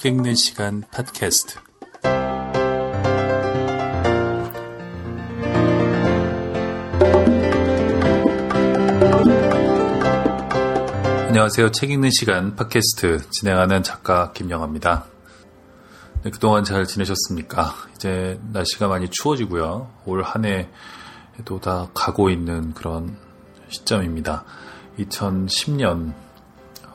책 읽는 시간 팟캐스트. 안녕하세요. 책 읽는 시간 팟캐스트 진행하는 작가 김영아입니다. 네, 그동안 잘 지내셨습니까? 이제 날씨가 많이 추워지고요. 올 한 해도 다 가고 있는 그런 시점입니다. 2010년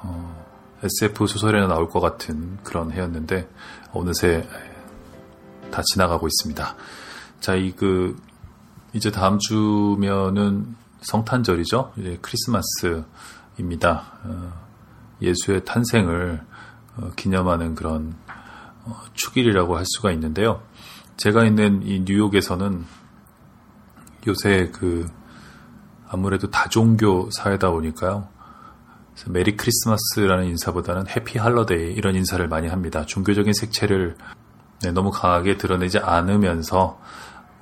어, SF 소설에나 나올 것 같은 그런 해였는데 어느새 다 지나가고 있습니다. 자, 이 그 이제 다음 주면은 성탄절이죠. 이제 크리스마스입니다. 어, 예수의 탄생을 어, 기념하는 그런 어, 축일이라고 할 수가 있는데요. 제가 있는 이 뉴욕에서는 요새 그 아무래도 다종교 사회다 보니까요. Merry Christmas라는 인사보다는 Happy Holiday 이런 인사를 많이 합니다. 종교적인 색채를 네, 너무 강하게 드러내지 않으면서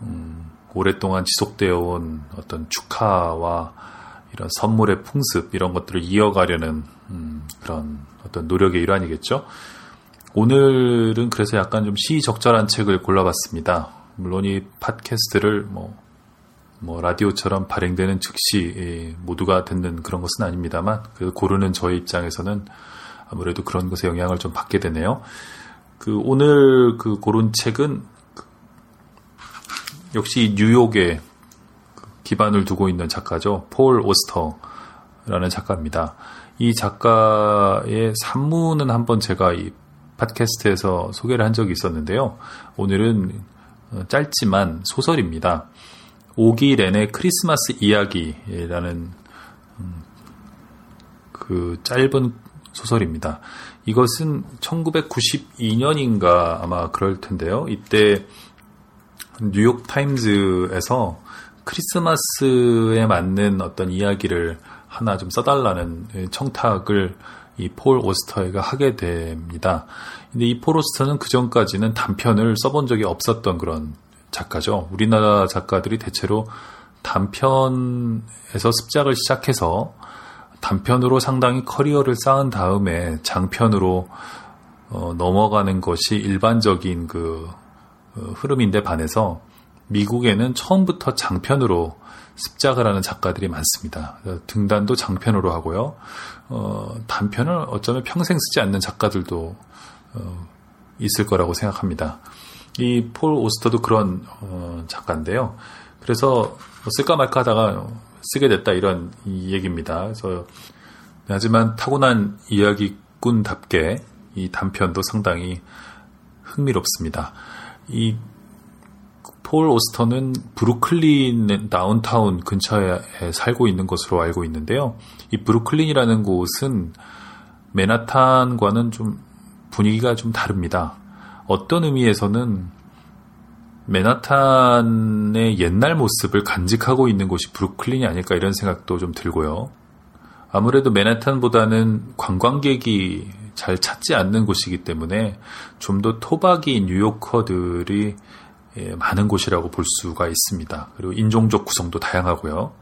음, 오랫동안 지속되어 온 어떤 축하와 이런 선물의 풍습 이런 것들을 이어가려는 음, 그런 어떤 노력의 일환이겠죠. 오늘은 그래서 약간 좀 시적절한 책을 골라봤습니다. 물론 이 팟캐스트를 뭐, 뭐 라디오처럼 발행되는 즉시 모두가 듣는 그런 것은 아닙니다만 그 고르는 저의 입장에서는 아무래도 그런 것에 영향을 좀 받게 되네요. 그 오늘 그 고른 책은 역시 뉴욕에 기반을 두고 있는 작가죠. 폴 오스터라는 작가입니다. 이 작가의 산문은 한번 제가 이 팟캐스트에서 소개를 한 적이 있었는데요. 오늘은 어, 짧지만 소설입니다. 오기 렌의 크리스마스 이야기라는 음, 그 짧은 소설입니다. 이것은 1992년인가 아마 그럴 텐데요. 이때 뉴욕 타임즈에서 크리스마스에 맞는 어떤 이야기를 하나 좀 써달라는 청탁을 이 폴 오스터가 하게 됩니다. 근데 이 폴 오스터는 그 전까지는 단편을 써본 적이 없었던 그런 작가죠. 우리나라 작가들이 대체로 단편에서 습작을 시작해서 단편으로 상당히 커리어를 쌓은 다음에 장편으로 어, 넘어가는 것이 일반적인 그 어, 흐름인데 반해서 미국에는 처음부터 장편으로 습작을 하는 작가들이 많습니다. 등단도 장편으로 하고요. 어, 단편을 어쩌면 평생 쓰지 않는 작가들도 어, 있을 거라고 생각합니다. 이 폴 오스터도 그런 어, 작가인데요. 그래서 뭐 쓸까 말까 하다가 쓰게 됐다 이런 얘기입니다. 그래서 하지만 타고난 이야기꾼답게 이 단편도 상당히 흥미롭습니다. 이 폴 오스터는 브루클린 다운타운 근처에 살고 있는 것으로 알고 있는데요. 이 브루클린이라는 곳은 맨하탄과는 좀 분위기가 좀 다릅니다. 어떤 의미에서는 맨하탄의 옛날 모습을 간직하고 있는 곳이 브루클린이 아닐까 이런 생각도 좀 들고요. 아무래도 맨하탄보다는 관광객이 잘 찾지 않는 곳이기 때문에 좀 더 토박이 뉴요커들이 예, 많은 곳이라고 볼 수가 있습니다. 그리고 인종적 구성도 다양하고요.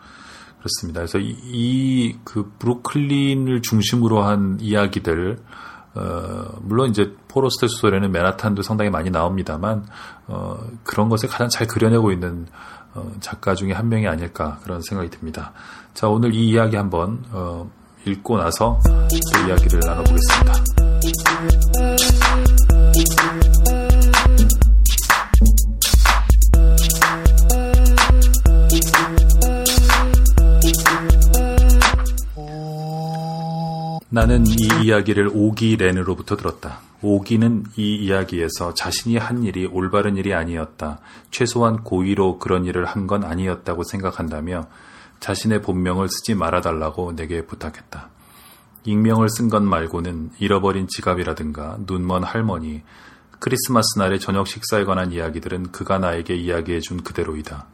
그렇습니다. 그래서 이 그 브루클린을 중심으로 한 이야기들 어, 물론 이제 포로스트 소설에는 맨하탄도 상당히 많이 나옵니다만 어, 그런 것을 가장 잘 그려내고 있는 어, 작가 중에 한 명이 아닐까 그런 생각이 듭니다. 자 오늘 이 이야기 한번 어, 읽고 나서 그 이야기를 나눠보겠습니다. 나는 이 이야기를 오기 렌으로부터 들었다. 오기는 이 이야기에서 자신이 한 일이 올바른 일이 아니었다. 최소한 고의로 그런 일을 한 건 아니었다고 생각한다며 자신의 본명을 쓰지 말아달라고 내게 부탁했다. 익명을 쓴 것 말고는 잃어버린 지갑이라든가 눈먼 할머니, 크리스마스 날의 저녁 식사에 관한 이야기들은 그가 나에게 이야기해준 그대로이다.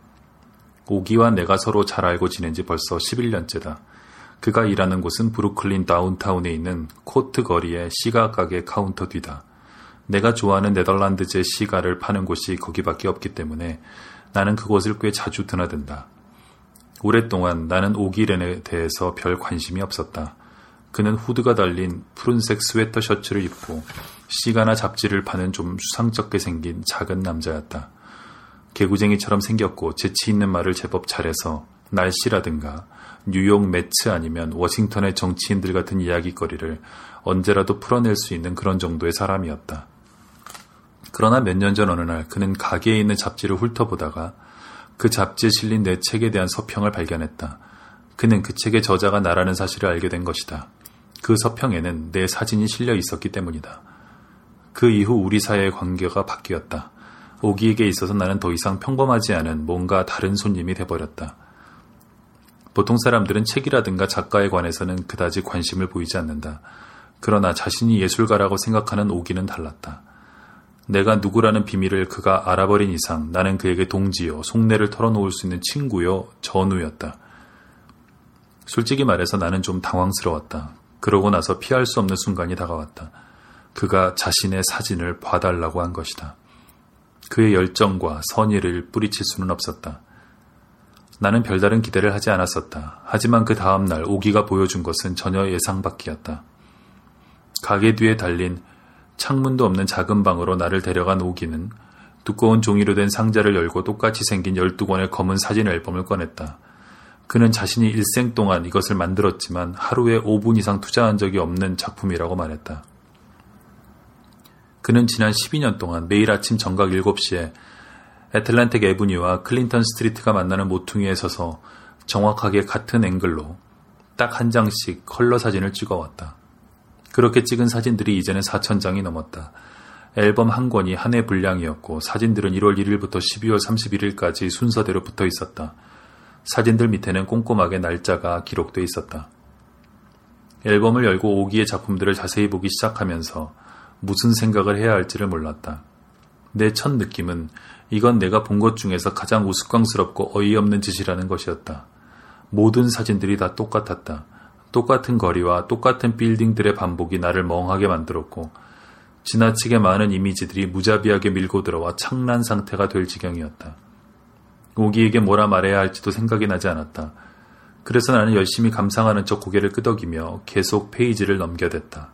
오기와 내가 서로 잘 알고 지낸 지 벌써 11년째다. 그가 일하는 곳은 브루클린 다운타운에 있는 코트 거리의 시가 가게 카운터 뒤다. 내가 좋아하는 네덜란드제 시가를 파는 곳이 거기밖에 없기 때문에 나는 그곳을 꽤 자주 드나든다. 오랫동안 나는 오기렌에 대해서 별 관심이 없었다. 그는 후드가 달린 푸른색 스웨터 셔츠를 입고 시가나 잡지를 파는 좀 수상쩍게 생긴 작은 남자였다. 개구쟁이처럼 생겼고 재치 있는 말을 제법 잘해서 날씨라든가 뉴욕 매츠 아니면 워싱턴의 정치인들 같은 이야기거리를 언제라도 풀어낼 수 있는 그런 정도의 사람이었다. 그러나 몇 년 전 어느 날 그는 가게에 있는 잡지를 훑어보다가 그 잡지에 실린 내 책에 대한 서평을 발견했다. 그는 그 책의 저자가 나라는 사실을 알게 된 것이다. 그 서평에는 내 사진이 실려 있었기 때문이다. 그 이후 우리 사이의 관계가 바뀌었다. 오기에게 있어서 나는 더 이상 평범하지 않은 뭔가 다른 손님이 돼버렸다. 보통 사람들은 책이라든가 작가에 관해서는 그다지 관심을 보이지 않는다. 그러나 자신이 예술가라고 생각하는 오기는 달랐다. 내가 누구라는 비밀을 그가 알아버린 이상 나는 그에게 동지요, 속내를 털어놓을 수 있는 친구요, 전우였다. 솔직히 말해서 나는 좀 당황스러웠다. 그러고 나서 피할 수 없는 순간이 다가왔다. 그가 자신의 사진을 봐달라고 한 것이다. 그의 열정과 선의를 뿌리칠 수는 없었다. 나는 별다른 기대를 하지 않았었다. 하지만 그 다음 날 오기가 보여준 것은 전혀 예상 밖이었다. 가게 뒤에 달린 창문도 없는 작은 방으로 나를 데려간 오기는 두꺼운 종이로 된 상자를 열고 똑같이 생긴 12권의 검은 사진 앨범을 꺼냈다. 그는 자신이 일생 동안 이것을 만들었지만 하루에 5분 이상 투자한 적이 없는 작품이라고 말했다. 그는 지난 12년 동안 매일 아침 정각 7시에 애틀란틱 에브뉴와 클린턴 스트리트가 만나는 모퉁이에 서서 정확하게 같은 앵글로 딱 한 장씩 컬러 사진을 찍어왔다. 그렇게 찍은 사진들이 이제는 4천 장이 넘었다. 앨범 한 권이 한 해 분량이었고 사진들은 1월 1일부터 12월 31일까지 순서대로 붙어 있었다. 사진들 밑에는 꼼꼼하게 날짜가 기록돼 있었다. 앨범을 열고 오기의 작품들을 자세히 보기 시작하면서 무슨 생각을 해야 할지를 몰랐다. 내 첫 느낌은 이건 내가 본 것 중에서 가장 우스꽝스럽고 어이없는 짓이라는 것이었다. 모든 사진들이 다 똑같았다. 똑같은 거리와 똑같은 빌딩들의 반복이 나를 멍하게 만들었고 지나치게 많은 이미지들이 무자비하게 밀고 들어와 창난 상태가 될 지경이었다. 오기에게 뭐라 말해야 할지도 생각이 나지 않았다. 그래서 나는 열심히 감상하는 척 고개를 끄덕이며 계속 페이지를 넘겨댔다.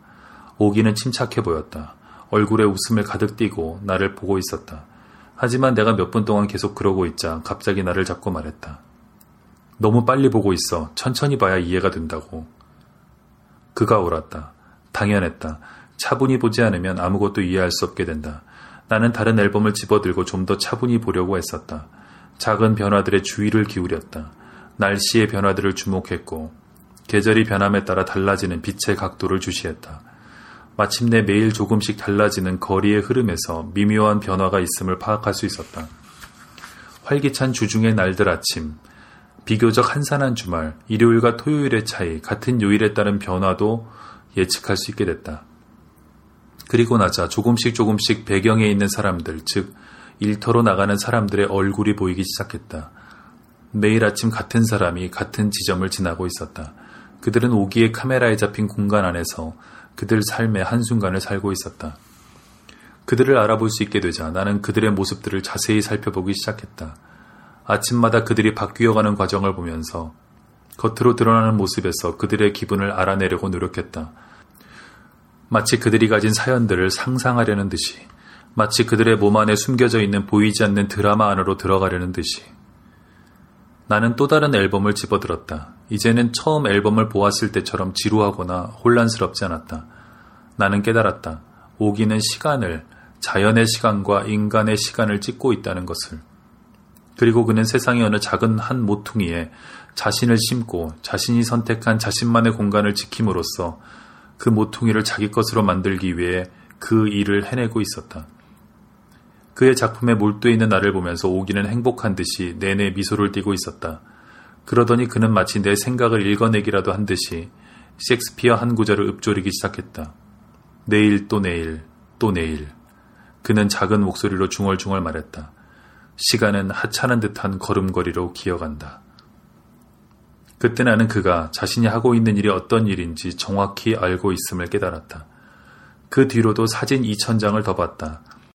오기는 침착해 보였다. 얼굴에 웃음을 가득 띠고 나를 보고 있었다. 하지만 내가 몇 분 동안 계속 그러고 있자 갑자기 나를 잡고 말했다. 너무 빨리 보고 있어. 천천히 봐야 이해가 된다고. 그가 옳았다. 당연했다. 차분히 보지 않으면 아무것도 이해할 수 없게 된다. 나는 다른 앨범을 집어들고 좀 더 차분히 보려고 했었다. 작은 변화들의 주의를 기울였다. 날씨의 변화들을 주목했고, 계절이 변함에 따라 달라지는 빛의 각도를 주시했다. 마침내 매일 조금씩 달라지는 거리의 흐름에서 미묘한 변화가 있음을 파악할 수 있었다. 활기찬 주중의 날들 아침, 비교적 한산한 주말, 일요일과 토요일의 차이, 같은 요일에 따른 변화도 예측할 수 있게 됐다. 그리고 나자 조금씩 조금씩 배경에 있는 사람들, 즉, 일터로 나가는 사람들의 얼굴이 보이기 시작했다. 매일 아침 같은 사람이 같은 지점을 지나고 있었다. 그들은 오기의 카메라에 잡힌 공간 안에서 그들 삶의 한순간을 살고 있었다. 그들을 알아볼 수 있게 되자 나는 그들의 모습들을 자세히 살펴보기 시작했다. 아침마다 그들이 바뀌어가는 과정을 보면서 겉으로 드러나는 모습에서 그들의 기분을 알아내려고 노력했다. 마치 그들이 가진 사연들을 상상하려는 듯이, 마치 그들의 몸 안에 숨겨져 있는 보이지 않는 드라마 안으로 들어가려는 듯이. 나는 또 다른 앨범을 집어들었다. 이제는 처음 앨범을 보았을 때처럼 지루하거나 혼란스럽지 않았다. 나는 깨달았다. 오기는 시간을, 자연의 시간과 인간의 시간을 찍고 있다는 것을. 그리고 그는 세상의 어느 작은 한 모퉁이에 자신을 심고 자신이 선택한 자신만의 공간을 지킴으로써 그 모퉁이를 자기 것으로 만들기 위해 그 일을 해내고 있었다. 그의 작품에 몰두해 있는 나를 보면서 오기는 행복한 듯이 내내 미소를 띠고 있었다. 그러더니 그는 마치 내 생각을 읽어내기라도 한 듯이 셰익스피어 한 구절을 읊조리기 시작했다. 내일 또 내일 또 내일. 그는 작은 목소리로 중얼중얼 말했다. 시간은 하찮은 듯한 걸음걸이로 기어간다. 그때 나는 그가 자신이 하고 있는 일이 어떤 일인지 정확히 알고 있음을 깨달았다. 그 뒤로도 사진 2천 장을 더 봤다.